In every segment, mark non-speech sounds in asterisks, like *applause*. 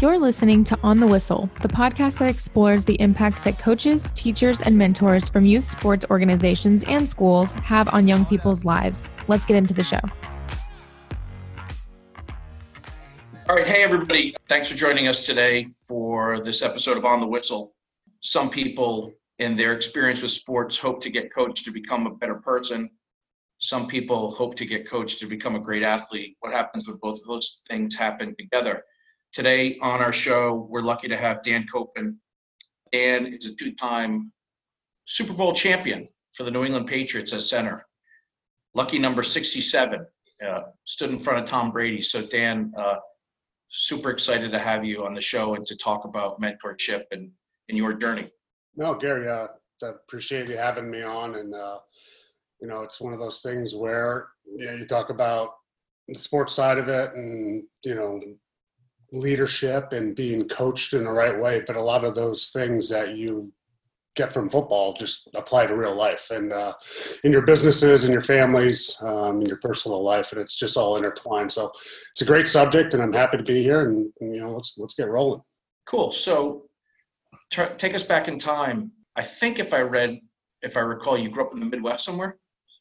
You're listening to On the Whistle, the podcast that explores the impact that coaches, teachers, and mentors from youth sports organizations and schools have on young people's lives. Let's get into the show. All right. Hey, everybody. Thanks for joining us today for this episode of On the Whistle. Some people, in their experience with sports, hope to get coached to become a better person. Some people hope to get coached to become a great athlete. What happens when both of those things happen together? Today on our show, we're lucky to have Dan Koppen. Dan is a two time Super Bowl champion for the New England Patriots as center. Lucky number 67 uh, stood in front of Tom Brady. So, Dan, uh, super excited to have you on the show and to talk about mentorship and, and your journey. No, Gary, uh, I appreciate you having me on. And, uh, you know, it's one of those things where you, know, you talk about the sports side of it and, you know, leadership and being coached in the right way, but a lot of those things that you get from football just apply to real life and uh, in your businesses and your families um, in your personal life and it's just all intertwined. So it's a great subject and i'm happy to be here and, and you know let's let's get rolling. Cool. So t- take us back in time. I think if i read if i recall you grew up in the midwest somewhere?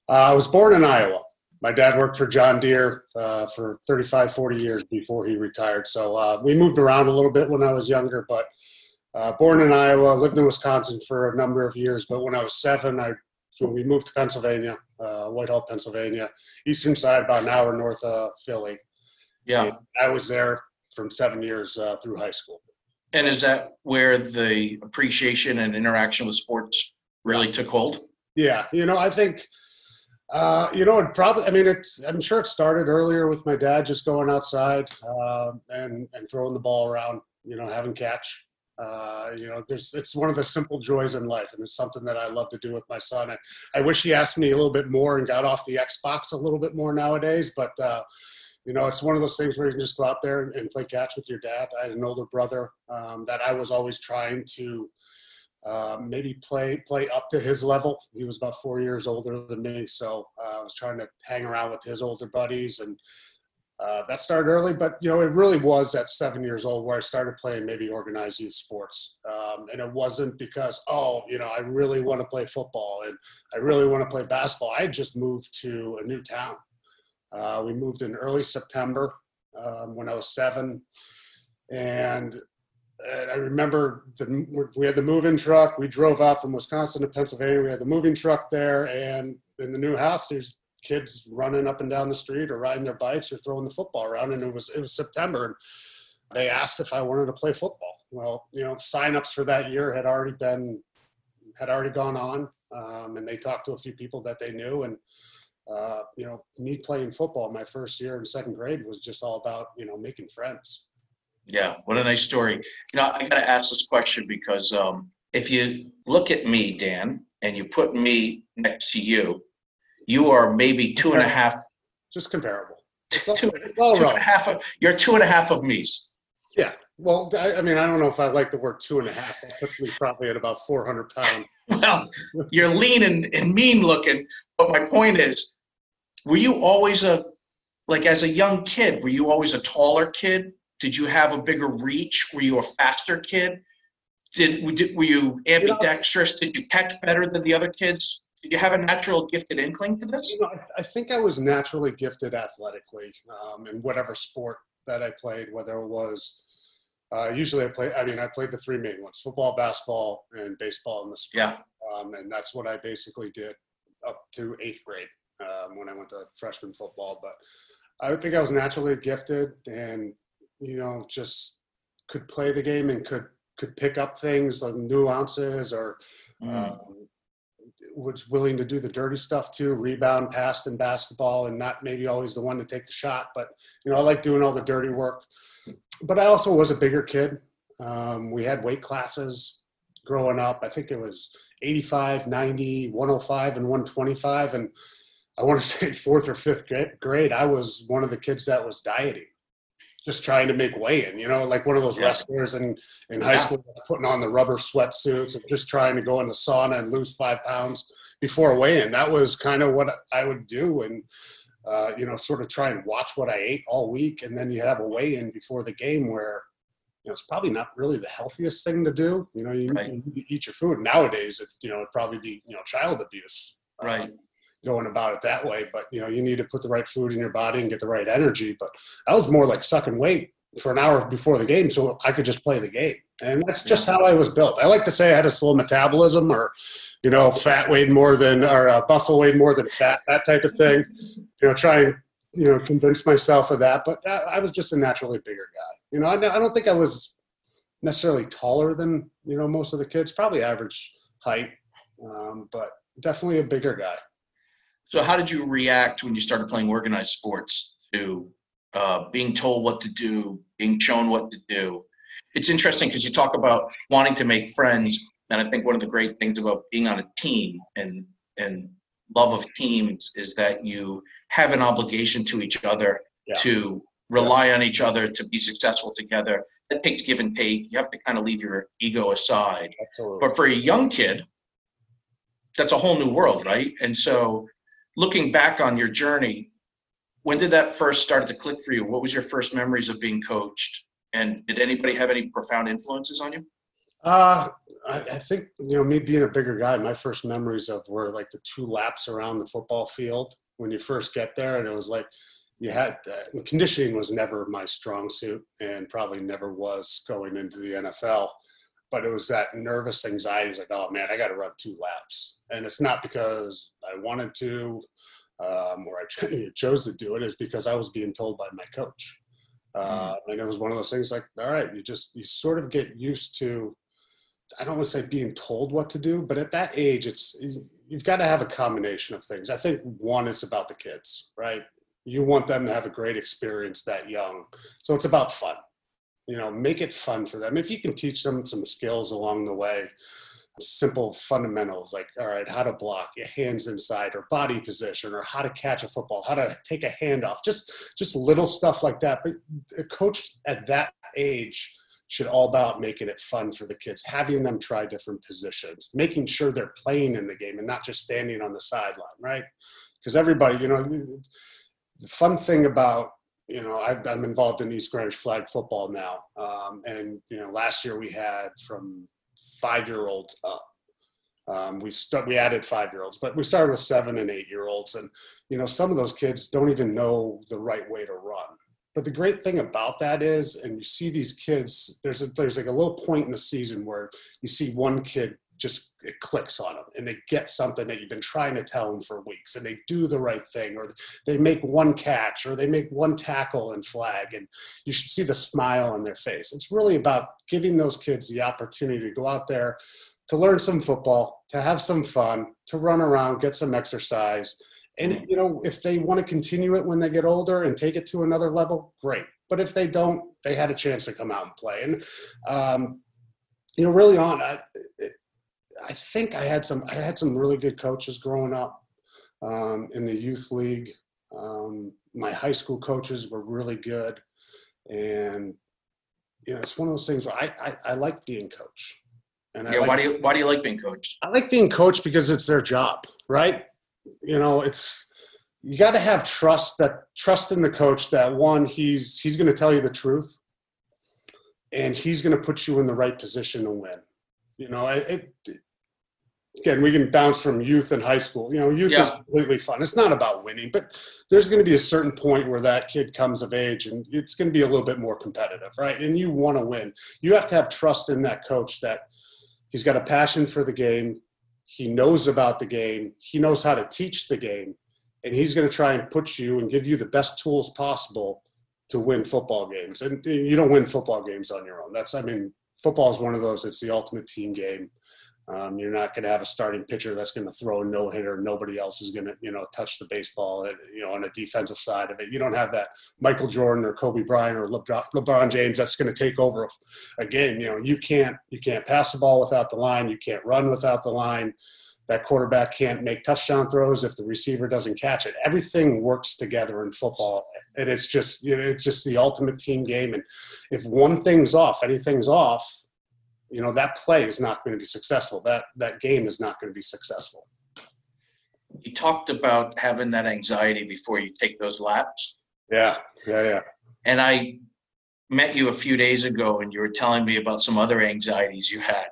Uh, i was born in iowa my dad worked for John Deere uh, for 35, 40 years before he retired. So uh, we moved around a little bit when I was younger, but uh, born in Iowa, lived in Wisconsin for a number of years. But when I was seven, I when we moved to Pennsylvania, uh, Whitehall, Pennsylvania, eastern side, about an hour north of Philly. Yeah, and I was there from seven years uh, through high school. And is that where the appreciation and interaction with sports really took hold? Yeah, you know, I think uh, you know, it probably. I mean, it's. I'm sure it started earlier with my dad just going outside uh, and and throwing the ball around. You know, having catch. Uh, you know, there's. It's one of the simple joys in life, and it's something that I love to do with my son. I, I wish he asked me a little bit more and got off the Xbox a little bit more nowadays, but. Uh, you know, it's one of those things where you can just go out there and play catch with your dad. I had an older brother um, that I was always trying to uh, maybe play play up to his level. He was about four years older than me, so uh, I was trying to hang around with his older buddies, and uh, that started early. But you know, it really was at seven years old where I started playing maybe organized youth sports, um, and it wasn't because oh, you know, I really want to play football and I really want to play basketball. I just moved to a new town. Uh, we moved in early September um, when I was seven, and I remember the, we had the moving truck. We drove out from Wisconsin to Pennsylvania. We had the moving truck there, and in the new house, there's kids running up and down the street or riding their bikes or throwing the football around. And it was it was September, and they asked if I wanted to play football. Well, you know, signups for that year had already been had already gone on, um, and they talked to a few people that they knew, and uh, you know, me playing football my first year in second grade was just all about you know making friends. Yeah, what a nice story. You know, I got to ask this question because um, if you look at me, Dan, and you put me next to you, you are maybe two and a half. Just comparable. *laughs* Two, two and a half of, you're two and a half of me's. Yeah. Well, I, I, mean, I don't know if I like the word two and a half. That puts me probably at about 400 pounds. *laughs* well, you're lean and, and mean looking. But my point is, were you always a, like as a young kid, were you always a taller kid? Did you have a bigger reach? Were you a faster kid? Did, were you ambidextrous? Did you catch better than the other kids? Did you have a natural gifted inkling to this? You know, I think I was naturally gifted athletically um, in whatever sport that I played, whether it was uh, usually I play. I mean, I played the three main ones: football, basketball, and baseball in the spring. Yeah. Um, and that's what I basically did up to eighth grade um, when I went to freshman football. But I think I was naturally gifted, and you know, just could play the game and could could pick up things like nuances or mm. um, was willing to do the dirty stuff too, rebound, pass in basketball, and not maybe always the one to take the shot. But you know, I like doing all the dirty work. But I also was a bigger kid. Um, we had weight classes growing up. I think it was 85, 90, 105, and 125. And I want to *laughs* say fourth or fifth grade, I was one of the kids that was dieting just trying to make weigh-in, you know, like one of those yeah. wrestlers in, in high school putting on the rubber sweatsuits and just trying to go in the sauna and lose five pounds before weigh-in. That was kind of what I would do. And, uh, you know, sort of try and watch what I ate all week. And then you have a weigh-in before the game where, know, it's probably not really the healthiest thing to do. You know, you, Right. you eat your food nowadays. It, you know, it'd probably be you know child abuse. Right. Going about it that way. But you know, you need to put the right food in your body and get the right energy. But I was more like sucking weight for an hour before the game, so I could just play the game. And that's just how I was built. I like to say I had a slow metabolism, or you know, fat weighed more than, or uh, muscle weighed more than fat, that type of thing. *laughs* You know, try and you know convince myself of that. But I, I was just a naturally bigger guy. You know, I, I don't think I was necessarily taller than you know most of the kids. Probably average height, um, but definitely a bigger guy. So, how did you react when you started playing organized sports to uh, being told what to do, being shown what to do? It's interesting because you talk about wanting to make friends, and I think one of the great things about being on a team and and love of teams is that you have an obligation to each other Yeah. to rely on each other to be successful together. That takes give and take. You have to kind of leave your ego aside. Absolutely. But for a young kid, that's a whole new world, right? And so, looking back on your journey, when did that first start to click for you? What was your first memories of being coached? And did anybody have any profound influences on you? Uh, I, I think you know me being a bigger guy. My first memories of were like the two laps around the football field when you first get there, and it was like you had uh, conditioning was never my strong suit, and probably never was going into the NFL. But it was that nervous anxiety, like, oh man, I got to run two laps, and it's not because I wanted to um, or I *laughs* chose to do it. It's because I was being told by my coach. Uh, and it was one of those things like, all right, you just you sort of get used to I don't want to say being told what to do, but at that age, it's you've got to have a combination of things. I think one, it's about the kids, right? You want them to have a great experience that young, so it's about fun. You know, make it fun for them. If you can teach them some skills along the way, simple fundamentals like all right, how to block, your hands inside, or body position, or how to catch a football, how to take a handoff, just just little stuff like that. But a coach at that age should all about making it fun for the kids, having them try different positions, making sure they're playing in the game and not just standing on the sideline, right? Because everybody, you know, the fun thing about you know i am involved in East Greenwich flag football now, um, and you know last year we had from five year olds up. Um, we start we added five year olds, but we started with seven and eight year olds, and you know some of those kids don't even know the right way to run. But the great thing about that is, and you see these kids, there's a, there's like a little point in the season where you see one kid just it clicks on them and they get something that you've been trying to tell them for weeks and they do the right thing or they make one catch or they make one tackle and flag and you should see the smile on their face. It's really about giving those kids the opportunity to go out there to learn some football, to have some fun, to run around, get some exercise. And you know, if they want to continue it when they get older and take it to another level, great. But if they don't, they had a chance to come out and play. And um, you know, really on, I, I think I had some. I had some really good coaches growing up um, in the youth league. Um, my high school coaches were really good, and you know, it's one of those things where I I, I like being coach. And I Yeah, like, why do you why do you like being coached? I like being coached because it's their job, right? You know, it's you got to have trust that trust in the coach that one he's he's going to tell you the truth, and he's going to put you in the right position to win. You know, it, it again we can bounce from youth and high school. You know, youth is completely fun. It's not about winning, but there's going to be a certain point where that kid comes of age, and it's going to be a little bit more competitive, right? And you want to win. You have to have trust in that coach that he's got a passion for the game he knows about the game he knows how to teach the game and he's going to try and put you and give you the best tools possible to win football games and you don't win football games on your own that's i mean football is one of those it's the ultimate team game um, you're not going to have a starting pitcher that's going to throw a no hitter. Nobody else is going to, you know, touch the baseball. You know, on a defensive side of it, you don't have that Michael Jordan or Kobe Bryant or LeBron, LeBron James that's going to take over a game. You know, you can't you can't pass the ball without the line. You can't run without the line. That quarterback can't make touchdown throws if the receiver doesn't catch it. Everything works together in football, and it's just you know it's just the ultimate team game. And if one thing's off, anything's off, you know that play is not going to be successful. That that game is not going to be successful. You talked about having that anxiety before you take those laps, Yeah, yeah, yeah. and I met you a few days ago and you were telling me about some other anxieties you had.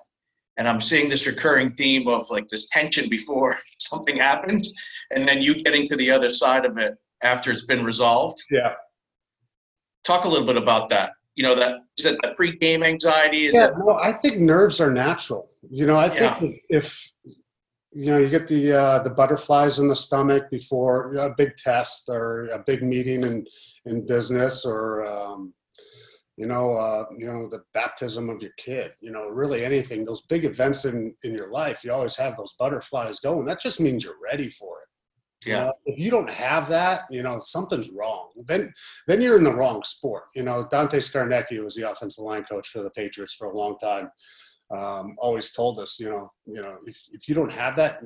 And I'm seeing this recurring theme of like this tension before *laughs* something happens and then you getting to the other side of it after it's been resolved. Yeah. Talk a little bit about that. You know, that is that the pre-game anxiety? Is yeah, it no, I think nerves are natural. You know, I think Yeah. if you know you get the uh, the butterflies in the stomach before a big test or a big meeting in in business or um, you know uh, you know the baptism of your kid. You know, really anything. Those big events in in your life, you always have those butterflies going. That just means you're ready for it. You Yeah. know, if you don't have that, you know something's wrong. Then then you're in the wrong sport. You know, Dante Scarnecchia was the offensive line coach for the Patriots for a long time. Um, always told us, you know, you know, if, if you don't have that,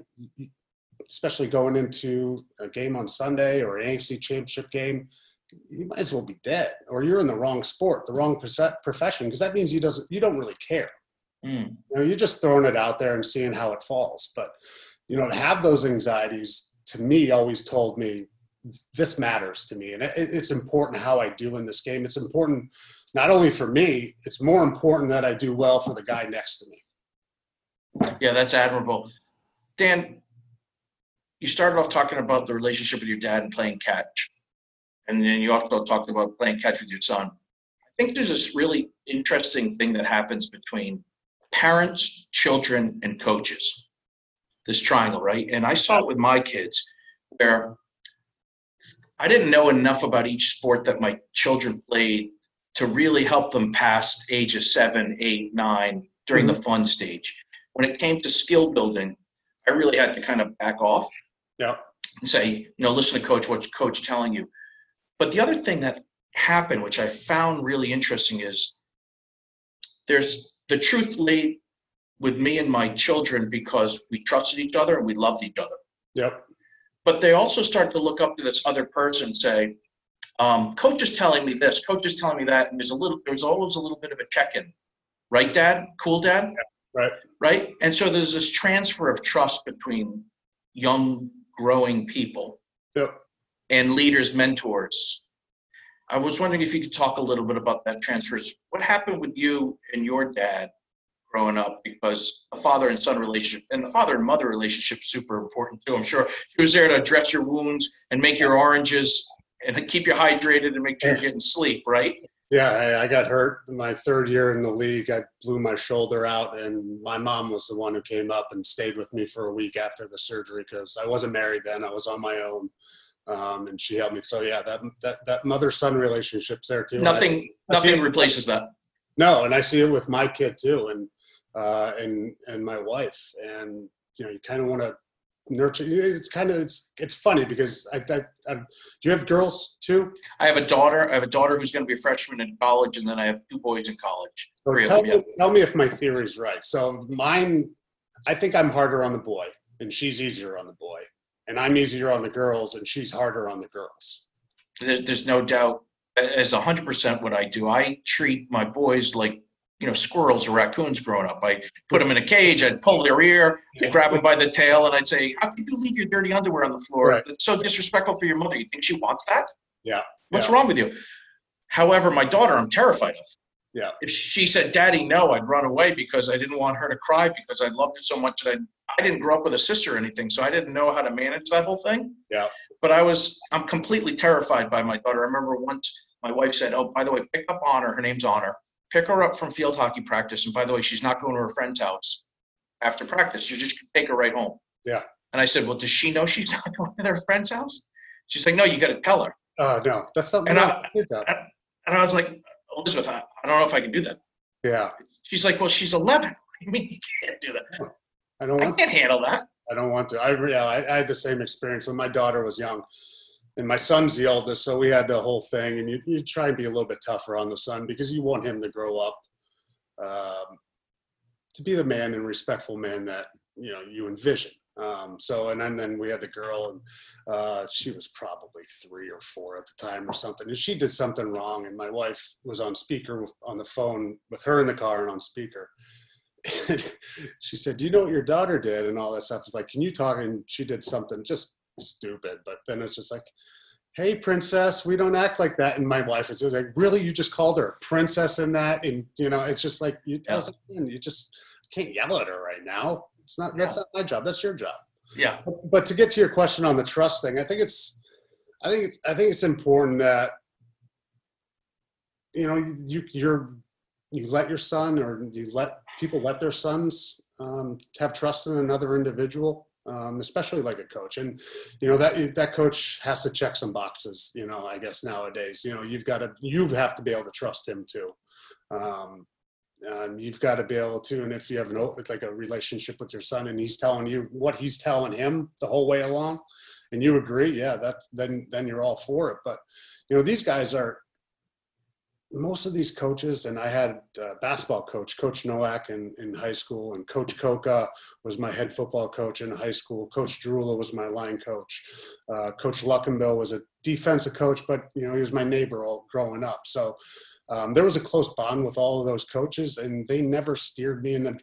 especially going into a game on Sunday or an AFC Championship game, you might as well be dead, or you're in the wrong sport, the wrong profession, because that means you doesn't you don't really care. Mm. You know, you're just throwing it out there and seeing how it falls. But you know, to have those anxieties to me always told me this matters to me, and it, it's important how I do in this game. It's important not only for me; it's more important that I do well for the guy next to me. Yeah, that's admirable. Dan, you started off talking about the relationship with your dad and playing catch. And then you also talked about playing catch with your son. I think there's this really interesting thing that happens between parents, children, and coaches. This triangle, right? And I saw it with my kids where I didn't know enough about each sport that my children played to really help them past ages seven, eight, nine during the mm-hmm. fun stage. When it came to skill building, I really had to kind of back off Yeah. and say, you know, listen to coach, what's coach telling you. But the other thing that happened, which I found really interesting, is there's the truth lay with me and my children because we trusted each other and we loved each other. Yep. But they also start to look up to this other person and say, um, coach is telling me this, coach is telling me that, and there's a little, there's always a little bit of a check-in, right, Dad? Cool, Dad? Right. Right. And so there's this transfer of trust between young, growing people Yep. and leaders, mentors. I was wondering if you could talk a little bit about that transfer. What happened with you and your dad growing up? Because a father and son relationship and the father and mother relationship is super important too. I'm sure she was there to address your wounds and make your oranges and keep you hydrated and make sure you're getting sleep, right? Yeah, I, I got hurt my third year in the league. I blew my shoulder out, and my mom was the one who came up and stayed with me for a week after the surgery because I wasn't married then. I was on my own, um, and she helped me. So yeah, that that, that mother son relationship's there too. Nothing, I see nothing replaces that. No, and I see it with my kid too, and uh, and and my wife, and you know, you kind of want to nurture. It's kind of it's it's funny because I, I, I do you have girls too? I have a daughter. I have a daughter who's going to be a freshman in college, and then I have two boys in college. So tell me, tell me if my theory is right. So mine, I think I'm harder on the boy, and she's easier on the boy, and I'm easier on the girls, and she's harder on the girls. There's, there's no doubt. As 100% what I do, I treat my boys like you know squirrels or raccoons growing up. I put them in a cage. I'd pull their ear. I'd grab them by the tail, and I'd say, "How could you leave your dirty underwear on the floor? Right. It's so disrespectful for your mother. You think she wants that? Yeah. What's Yeah. wrong with you?" However, my daughter, I'm terrified of. Yeah. If she said, "Daddy, no," I'd run away because I didn't want her to cry because I loved her so much that I I didn't grow up with a sister or anything, so I didn't know how to manage that whole thing. Yeah. But I was I'm completely terrified by my daughter. I remember once my wife said, "Oh, by the way, pick up Honor. Her name's Honor. Pick her up from field hockey practice, and by the way, she's not going to her friend's house after practice. You just take her right home." Yeah. And I said, "Well, does she know she's *laughs* not going to her friend's house?" She's like, "No, you got to tell her." Uh, no, that's not. And I- that. And I was like, "Elizabeth, I, I don't know if I can do that." yeah, She's like, "Well, she's 11. *laughs* I mean you can't do that? I don't I can't handle that." I don't want to. I yeah, I, I had the same experience when my daughter was young, and my son's the oldest, so we had the whole thing. And you you try and be a little bit tougher on the son because you want him to grow up um, to be the man and respectful man that you know you envision. Um, so and then, then we had the girl, and uh, she was probably three or four at the time or something, and she did something wrong, and my wife was on speaker on the phone with her in the car and on speaker. And *laughs* she said, "Do you know what your daughter did?" And all that stuff. It's like, "Can you talk?" And she did something just stupid, but then it's just like, hey princess we don't act like that. And my wife is like really? You just called her a princess in that? And you know it's just like you, Yeah. you just can't yell at her right now. It's not that's not my job that's your job. Yeah. but, but to get to your question on the trust thing i think it's i think it's i think it's important that you know you you're you let your son or you let people let their sons um, have trust in another individual um, especially like a coach. And you know that that coach has to check some boxes you know i guess nowadays you know you've got to you have to be able to trust him too. Um, um, you've got to be able to and if you have an like a relationship with your son and he's telling you what he's telling him the whole way along and you agree yeah that's then then you're all for it. But you know these guys are most of these coaches, and I had a basketball coach, Coach Nowak in, in high school, and Coach Coca was my head football coach in high school. Coach Drula was my line coach. Uh, coach Luckenbill was a defensive coach, but you know he was my neighbor all growing up. So um, there was a close bond with all of those coaches, and they never steered me in the,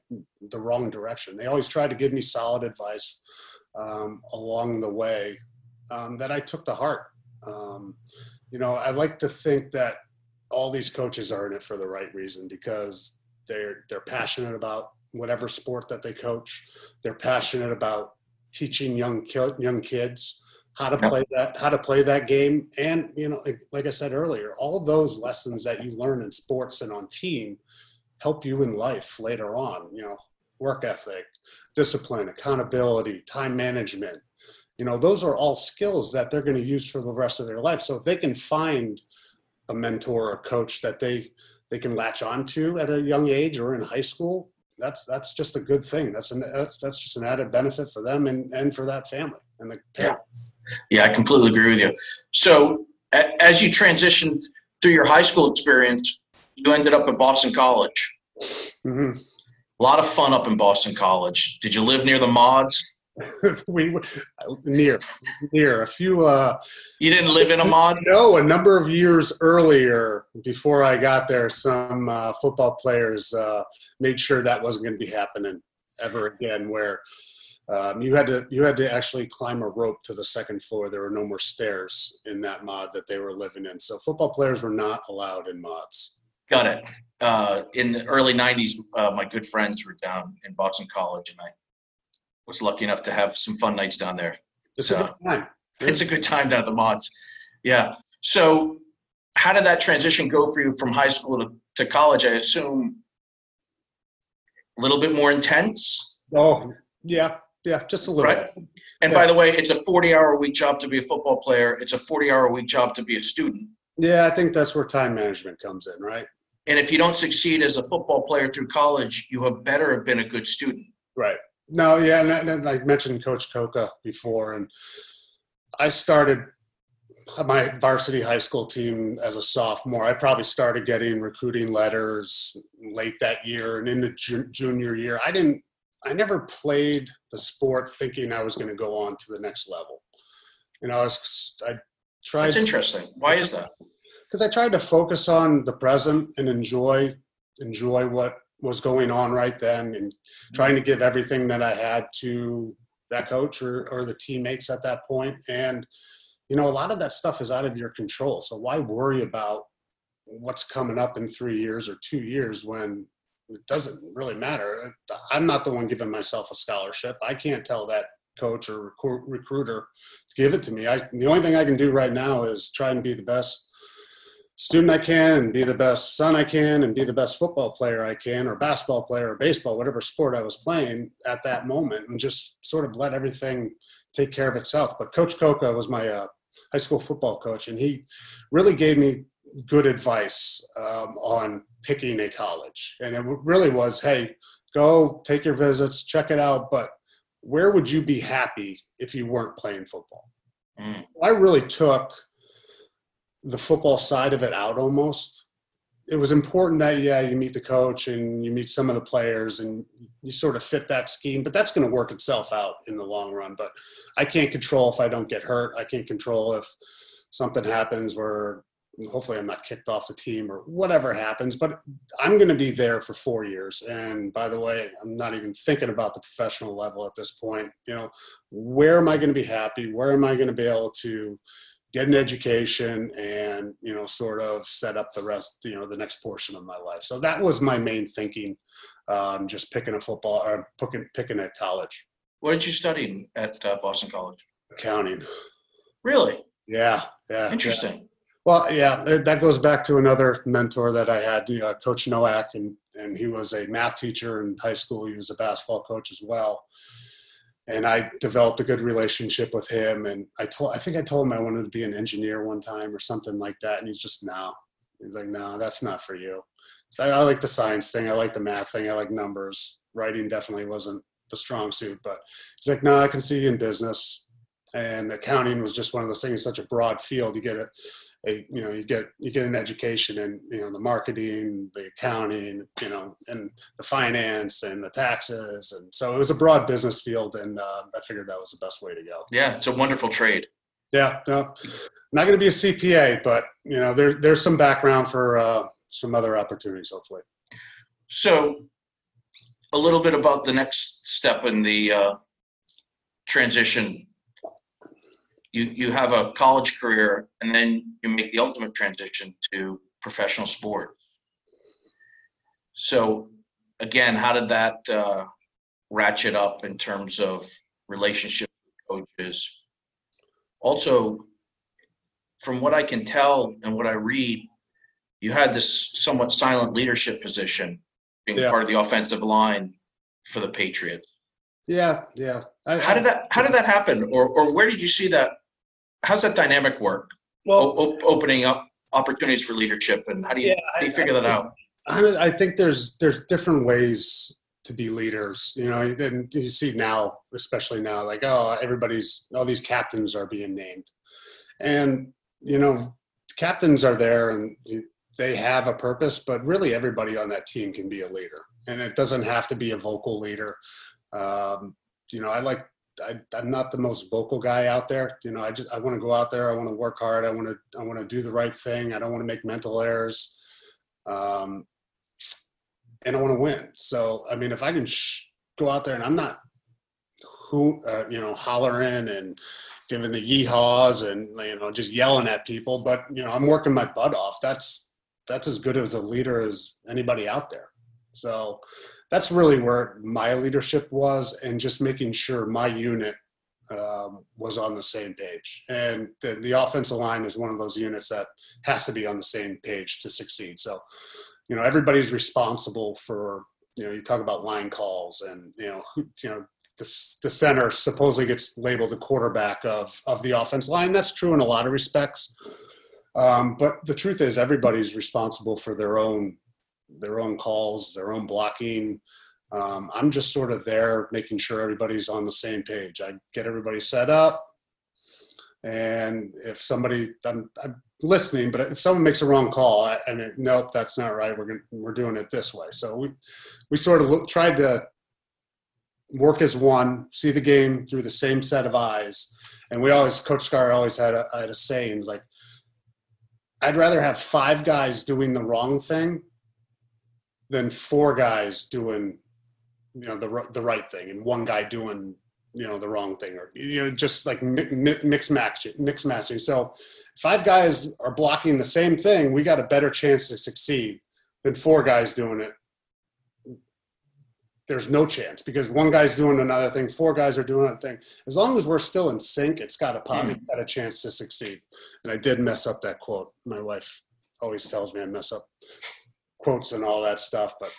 the wrong direction. They always tried to give me solid advice um, along the way um, that I took to heart. Um, you know, I like to think that all these coaches are in it for the right reason because they're they're passionate about whatever sport that they coach. They're passionate about teaching young ki- young kids how to play that how to play that game. And you know like, like I said earlier all those lessons that you learn in sports and on team help you in life later on you know work ethic discipline accountability time management. You know those are all skills that they're going to use for the rest of their life. So if they can find a mentor or a coach that they they can latch onto at a young age or in high school that's that's just a good thing that's an that's, that's just an added benefit for them and and for that family and the Yeah. Yeah, I completely agree with you. So, a- as you transitioned through your high school experience, you ended up at Boston College. hmm A lot of fun up in Boston College. Did you live near the mods? *laughs* we were near near a few uh You didn't live in a mod? no a number of years earlier before i got there some uh, football players uh made sure that wasn't going to be happening ever again where um, you had to you had to actually climb a rope to the second floor there were no more stairs in that mod that they were living in so football players were not allowed in mods Got it. Uh, in the early 90s, uh, my good friends were down in Boston College, and I was lucky enough to have some fun nights down there. it's So- a good time *laughs* It's a good time down at the mods. Yeah. So, how did that transition go for you from high school to, to college? I assume a little bit more intense, oh yeah yeah just a little right? And by the way, it's a 40 hour a week job to be a football player, it's a 40 hour a week job to be a student. yeah i think that's where time management comes in right And if you don't succeed as a football player through college, you have better have been a good student. Right. No, yeah, and, and I mentioned Coach Coca before, and I started my varsity high school team as a sophomore. I probably started getting recruiting letters late that year and into ju- junior year. I didn't. I never played the sport thinking I was going to go on to the next level. You know, I was. I tried That's interesting. Why is that? because I tried to focus on the present and enjoy enjoy what was going on right then and trying to give everything that I had to that coach or, or the teammates at that point. And, you know, a lot of that stuff is out of your control. So why worry about what's coming up in three years or two years when it doesn't really matter? I'm not the one giving myself a scholarship. I can't tell that coach or recru- recruiter to give it to me. I, the only thing I can do right now is try and be the best student I can and be the best son I can and be the best football player I can or basketball player or baseball, whatever sport I was playing at that moment and just sort of let everything take care of itself. But Coach Coca was my uh, high school football coach and he really gave me good advice um, on picking a college. And it really was, hey, go take your visits, check it out, but where would you be happy if you weren't playing football? Mm. I really took the football side of it out almost. It was important that yeah, you meet the coach and you meet some of the players and you sort of fit that scheme, but that's going to work itself out in the long run. But I can't control if I don't get hurt. I can't control if something happens where hopefully I'm not kicked off the team or whatever happens. But I'm going to be there for four years. And by the way, I'm not even thinking about the professional level at this point. You know, where am I going to be happy? Where am I going to be able to get an education, and you know, sort of set up the rest, you know, the next portion of my life. So that was my main thinking, um, just picking a football or picking picking at college. What did you study at uh, Boston College? Accounting. Really? Yeah, yeah. Interesting. Yeah. Well, yeah, that goes back to another mentor that I had, you know, Coach Nowak, and and he was a math teacher in high school. He was a basketball coach as well and I developed a good relationship with him. And I told, I think I told him I wanted to be an engineer one time or something like that. And he's just, no, he's like, no, that's not for you. So I, I like the science thing. I like the math thing. I like numbers. Writing definitely wasn't the strong suit, but he's like, no, I can see you in business. And accounting was just one of those things, such a broad field. You get it you know you get you get an education in you know the marketing the accounting you know and the finance and the taxes. And so it was a broad business field and uh, i figured that was the best way to go. Yeah it's a wonderful trade. Yeah no, not going to be a cpa but you know there, there's some background for uh, some other opportunities hopefully. So a little bit about the next step in the uh, transition you you have a college career and then you make the ultimate transition to professional sports. So again, how did that uh, ratchet up in terms of relationship with coaches? Also, from what I can tell and what I read, you had this somewhat silent leadership position, being yeah. part of the offensive line for the Patriots. Yeah, yeah. I, how did that How did that happen, or or where did you see that how's that dynamic work? Well, o- opening up opportunities for leadership, and how do you, yeah, how do you figure I, that out? I, I think there's there's different ways to be leaders. You know, and you see now, especially now, like oh, everybody's all these captains are being named, and you know, captains are there and they have a purpose, but really everybody on that team can be a leader, and it doesn't have to be a vocal leader. Um, you know, I like I, am not the most vocal guy out there. You know, I just I want to go out there. I want to work hard. I want to I want to do the right thing. I don't want to make mental errors, um, and I want to win. So I mean, if I can sh- go out there and I'm not who uh, you know hollering and giving the yeehaws and you know just yelling at people, but you know I'm working my butt off. That's that's as good as a leader as anybody out there. So that's really where my leadership was and just making sure my unit um, was on the same page. And the, the, offensive line is one of those units that has to be on the same page to succeed. So, you know, everybody's responsible for, you know, you talk about line calls and, you know, who, you know, the, the center supposedly gets labeled the quarterback of, of the offense line. That's true in a lot of respects. Um, but the truth is everybody's responsible for their own their own calls, their own blocking. Um, I'm just sort of there making sure everybody's on the same page. I get everybody set up. And if somebody, I'm, I'm listening, but if someone makes a wrong call, I, I mean, nope, that's not right. We're going we're doing it this way. So we, we sort of look, tried to work as one, see the game through the same set of eyes. And we always, Coach Scar always had a, had a saying like, I'd rather have five guys doing the wrong thing than four guys doing you know the the right thing and one guy doing you know the wrong thing or you know just like mix match mix matching. So five guys are blocking the same thing we got a better chance to succeed than four guys doing it. There's no chance because one guy's doing another thing four guys are doing a thing. As long as we're still in sync it's got a probably mm. got a chance to succeed. And i did mess up that quote. My wife always tells me i mess up quotes and all that stuff. But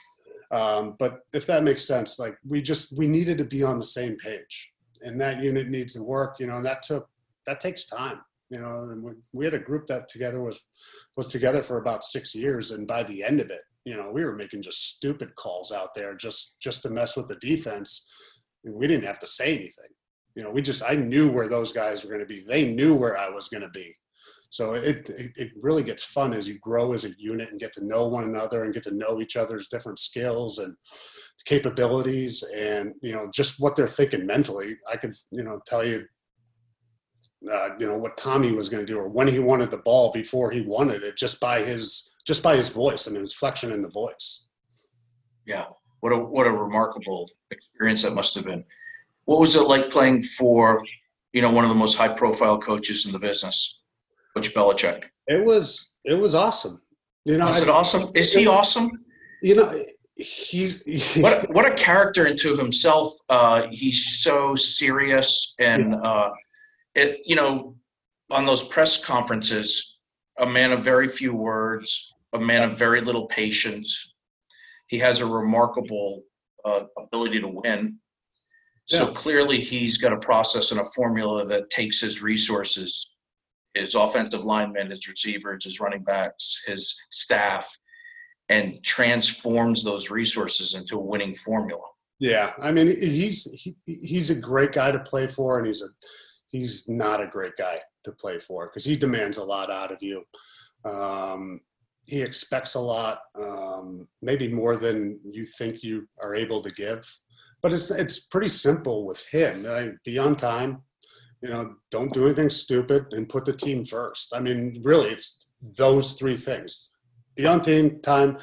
um, but if that makes sense, like we just we needed to be on the same page, and that unit needs to work. You know, and that took that takes time. You know, and we, we had a group that together was was together for about six years, and by the end of it, you know, we were making just stupid calls out there just just to mess with the defense, and we didn't have to say anything. You know, we just I knew where those guys were going to be. They knew where I was going to be so it, it, it really gets fun as you grow as a unit and get to know one another and get to know each other's different skills and capabilities and you know just what they're thinking mentally. I could you know tell you uh, you know what Tommy was going to do or when he wanted the ball before he wanted it just by his just by his voice and his flexion in the voice. Yeah, what a what a remarkable experience that must have been. What was it like playing for you know one of the most high profile coaches in the business? Coach Belichick? It was it was awesome. You know, was it awesome? Is he awesome? You know, he's, what what a character into himself. Uh, he's so serious and yeah. uh, it. You know, on those press conferences, a man of very few words, a man of very little patience. He has a remarkable uh, ability to win. So yeah. clearly, he's got a process and a formula that takes his resources, his offensive linemen, his receivers, his running backs, his staff, and transforms those resources into a winning formula. Yeah, I mean, he's he, he's a great guy to play for, and he's a he's not a great guy to play for because he demands a lot out of you. Um, he expects a lot, um, maybe more than you think you are able to give. But it's it's pretty simple with him. I, be on time, you know, don't do anything stupid, and put the team first. I mean, really, it's those three things: be on team time,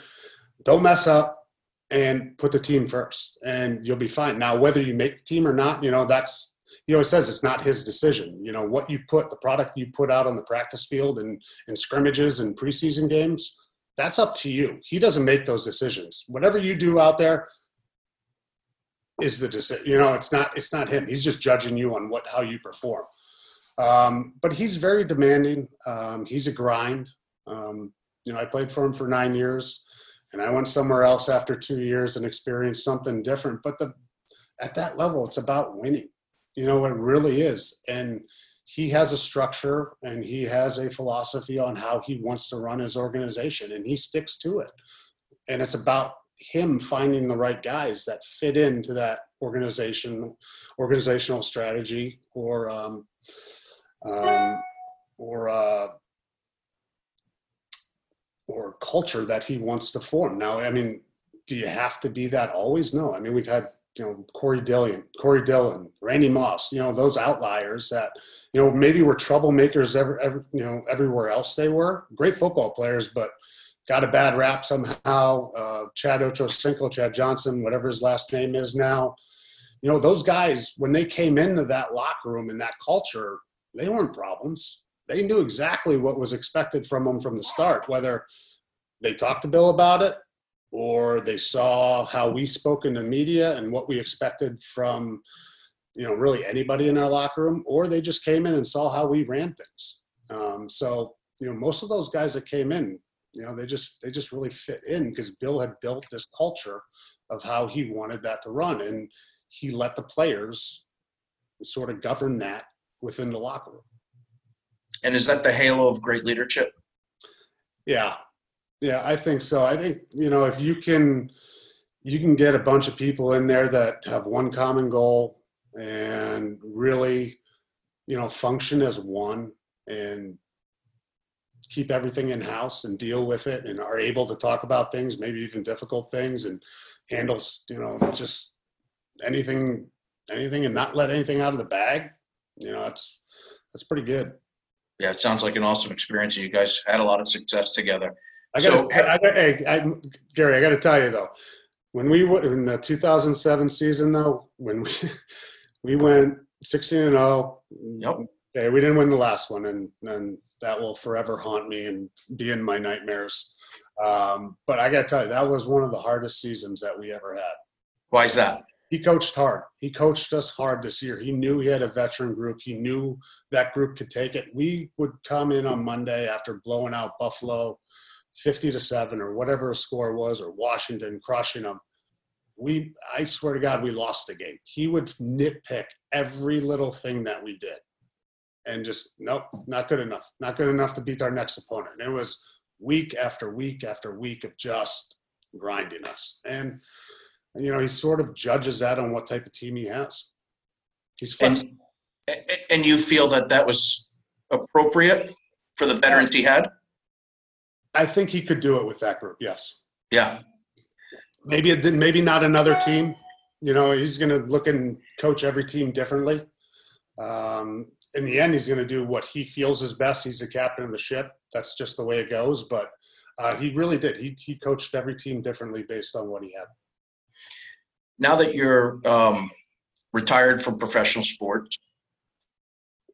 don't mess up, and put the team first, and you'll be fine. Now, whether you make the team or not, you know, that's he always says it's not his decision. You know, what you put, the product you put out on the practice field and in scrimmages and preseason games, that's up to you. He doesn't make those decisions. Whatever you do out there is the decision. You know, it's not it's not him. He's just judging you on what how you perform. Um, but he's very demanding. Um, he's a grind. Um, you know, I played for him for nine years, and I went somewhere else after two years and experienced something different. But the at that level, it's about winning. You know, it really is. And he has a structure and he has a philosophy on how he wants to run his organization and he sticks to it. And it's about him finding the right guys that fit into that organization, organizational strategy or, um, um, or, uh, or culture that he wants to form. Now, I mean, do you have to be that always? No. I mean, we've had you know Corey Dillon, Corey Dillon, Randy Moss, you know those outliers that you know maybe were troublemakers ever, ever you know everywhere else they were great football players, but got a bad rap somehow. Uh, Chad Ochocinco, Chad Johnson, whatever his last name is now, you know those guys when they came into that locker room and that culture, they weren't problems. They knew exactly what was expected from them from the start, whether they talked to Bill about it or they saw how we spoke in the media and what we expected from you know really anybody in our locker room or they just came in and saw how we ran things um, so you know most of those guys that came in you know they just they just really fit in because bill had built this culture of how he wanted that to run and he let the players sort of govern that within the locker room. And is that the halo of great leadership? Yeah. Yeah, I think so. I think you know if you can you can get a bunch of people in there that have one common goal and really you know function as one and keep everything in house and deal with it and are able to talk about things maybe even difficult things and handle you know just anything anything and not let anything out of the bag you know that's that's pretty good yeah it sounds like an awesome experience you guys had a lot of success together I got, so, I, I, hey, I, Gary, I got to tell you though, when we were in the 2007 season though, when we *laughs* we went 16 and 0. Yep. Okay, we didn't win the last one, and and that will forever haunt me and be in my nightmares. Um, but I got to tell you, that was one of the hardest seasons that we ever had. Why is that? He coached hard. He coached us hard this year. He knew he had a veteran group. He knew that group could take it. We would come in on Monday after blowing out Buffalo 50 to 7 or whatever a score was or Washington crushing them we I swear to God we lost the game. He would nitpick every little thing that we did. And just nope, not good enough. Not good enough to beat our next opponent. And it was week after week after week of just grinding us. And you know, he sort of judges that on what type of team he has. He's flexible. And, and you feel that that was appropriate for the veterans he had? I think he could do it with that group. Yes. Yeah. Maybe it didn't. Maybe not another team. You know, he's going to look and coach every team differently. Um, in the end, he's going to do what he feels is best. He's the captain of the ship. That's just the way it goes. But uh, he really did. He he coached every team differently based on what he had. Now that you're um, retired from professional sports,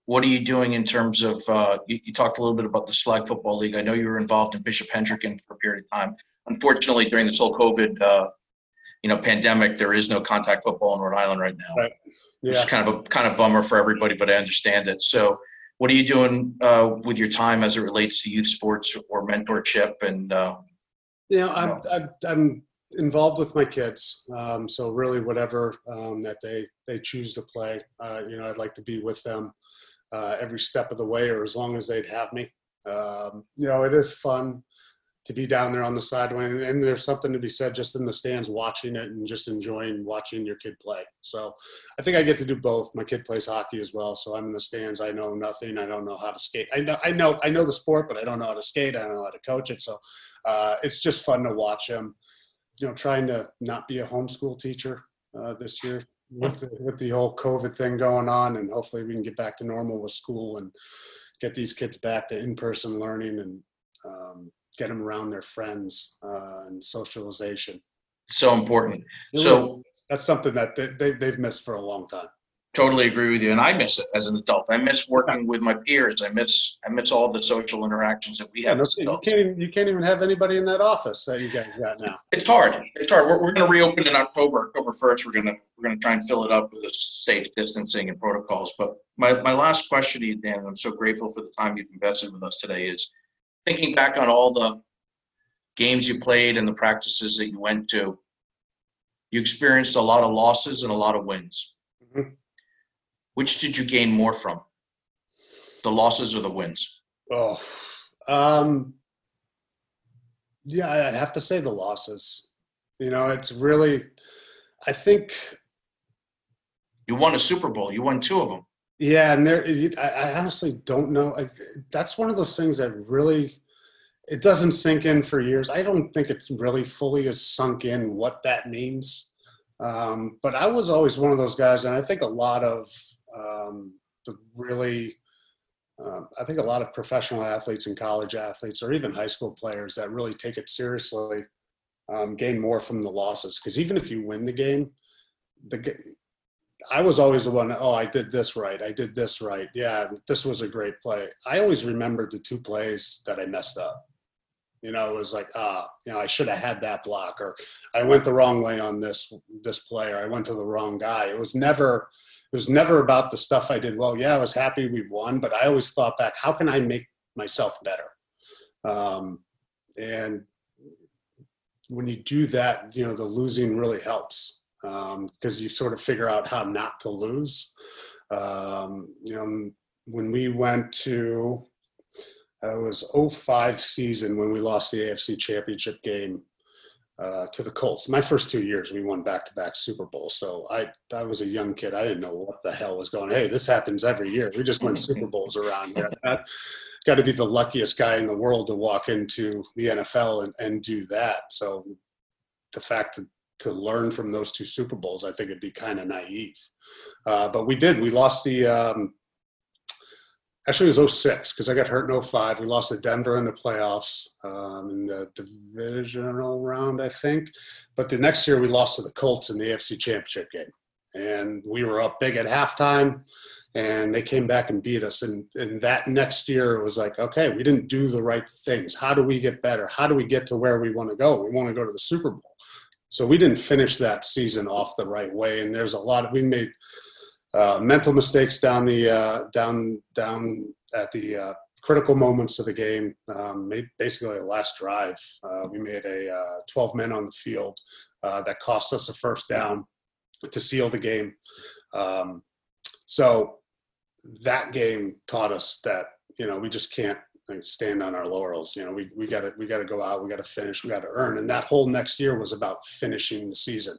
what are you doing in terms of? Uh, you, you, talked a little bit about the Flag Football League. I know you were involved in Bishop Hendricken for a period of time. Unfortunately, during this whole COVID, uh, you know, pandemic, there is no contact football in Rhode Island right now. Right. Yeah. It's kind of a kind of bummer for everybody, but I understand it. So, what are you doing uh, with your time as it relates to youth sports or mentorship? And uh, you know, I'm, I'm, I'm involved with my kids. Um, so really, whatever um, that they they choose to play, uh, you know, I'd like to be with them uh, every step of the way, or as long as they'd have me. Um, you know, it is fun to be down there on the sideline, and there's something to be said just in the stands, watching it and just enjoying watching your kid play. So, I think I get to do both. My kid plays hockey as well, so I'm in the stands. I know nothing. I don't know how to skate. I know, I know, I know the sport, but I don't know how to skate. I don't know how to coach it. So, uh, it's just fun to watch them. You know, trying to not be a homeschool teacher uh, this year with the, with the whole COVID thing going on, and hopefully we can get back to normal with school and get these kids back to in-person learning and um, get them around their friends uh, and socialization. So important. So that's something that they, they, they've missed for a long time. Totally agree with you, and I miss it as an adult. I miss working with my peers. I miss I miss all the social interactions that we have yeah, as adults. You can't, even, you can't even have anybody in that office that you guys got now. It's hard. It's hard. We're, we're going to reopen in October, October first. We're gonna we're gonna try and fill it up with a safe distancing and protocols. But my my last question to you, Dan, I'm so grateful for the time you've invested with us today. Is thinking back on all the games you played and the practices that you went to. You experienced a lot of losses and a lot of wins. Mm-hmm which did you gain more from? The losses or the wins? Oh, um, yeah, I'd have to say the losses. You know, it's really, I think. You won a Super Bowl. You won two of them. Yeah, and there, I, honestly don't know. That's one of those things that really, it doesn't sink in for years. I don't think it's really fully has sunk in what that means. Um, but I was always one of those guys, and I think a lot of um, the really um, I think a lot of professional athletes and college athletes, or even high school players that really take it seriously, um, gain more from the losses. Because even if you win the game, the I was always the one. Oh, I did this right. I did this right. Yeah, this was a great play. I always remembered the two plays that I messed up. You know, it was like, ah, you know, I should have had that block, or I went the wrong way on this this play, or I went to the wrong guy. It was never it was never about the stuff I did well. Yeah, I was happy we won, but I always thought back, how can I make myself better? Um, and when you do that, you know, the losing really helps because um, you sort of figure out how not to lose. Um, you know, when we went to, uh, it was 05 season when we lost the AFC championship game uh, to the Colts. My first two years, we won back-to-back Super Bowls. So I, I was a young kid. I didn't know what the hell was going. Hey, this happens every year. We just win Super *laughs* Bowls around here. Got to be the luckiest guy in the world to walk into the NFL and, and do that. So the fact to, to learn from those two Super Bowls, I think it'd be kind of naive. Uh, but we did. We lost the um, actually it was 06 because I got hurt in 05. We lost to Denver in the playoffs um, in the divisional round, I think. But the next year we lost to the Colts in the AFC Championship game. And we were up big at halftime and they came back and beat us. And, and that next year it was like, okay, we didn't do the right things. How do we get better? How do we get to where we want to go? We want to go to the Super Bowl. So we didn't finish that season off the right way. And there's a lot of, we made – uh, mental mistakes down the uh, down down at the uh, critical moments of the game. Um, basically, the last drive, uh, we made a uh, 12 men on the field uh, that cost us a first down to seal the game. Um, so that game taught us that you know we just can't stand on our laurels. You know, we we got to we got to go out, we got to finish, we got to earn, and that whole next year was about finishing the season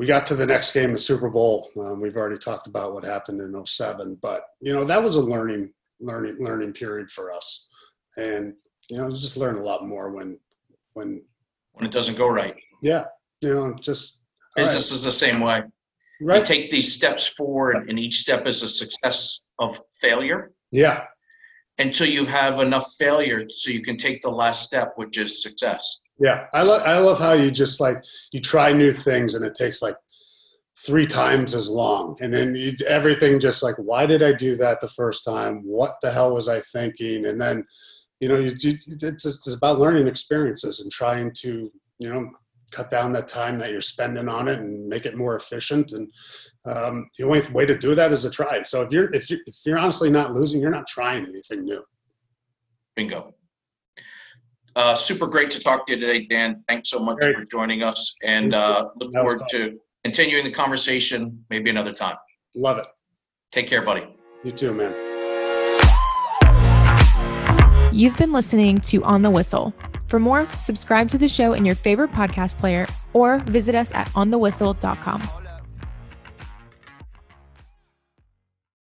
we got to the next game, the Super Bowl. Um, we've already talked about what happened in 07, but you know that was a learning, learning, learning period for us, and you know just learn a lot more when, when, when it doesn't go right. Yeah, you know, just business right. is the same way. Right. You take these steps forward, and each step is a success of failure. Yeah. Until you have enough failure, so you can take the last step, which is success. Yeah, I love I love how you just like you try new things and it takes like three times as long. And then you, everything just like, why did I do that the first time? What the hell was I thinking? And then, you know, you, you, it's, it's about learning experiences and trying to, you know, cut down that time that you're spending on it and make it more efficient. And um, the only way to do that is to try. So if you're if you're, if you're honestly not losing, you're not trying anything new. Bingo. Uh, super great to talk to you today, Dan. Thanks so much great. for joining us, and uh, look forward to continuing the conversation maybe another time. Love it. Take care, buddy. You too, man. You've been listening to On the Whistle. For more, subscribe to the show in your favorite podcast player or visit us at onthewhistle.com.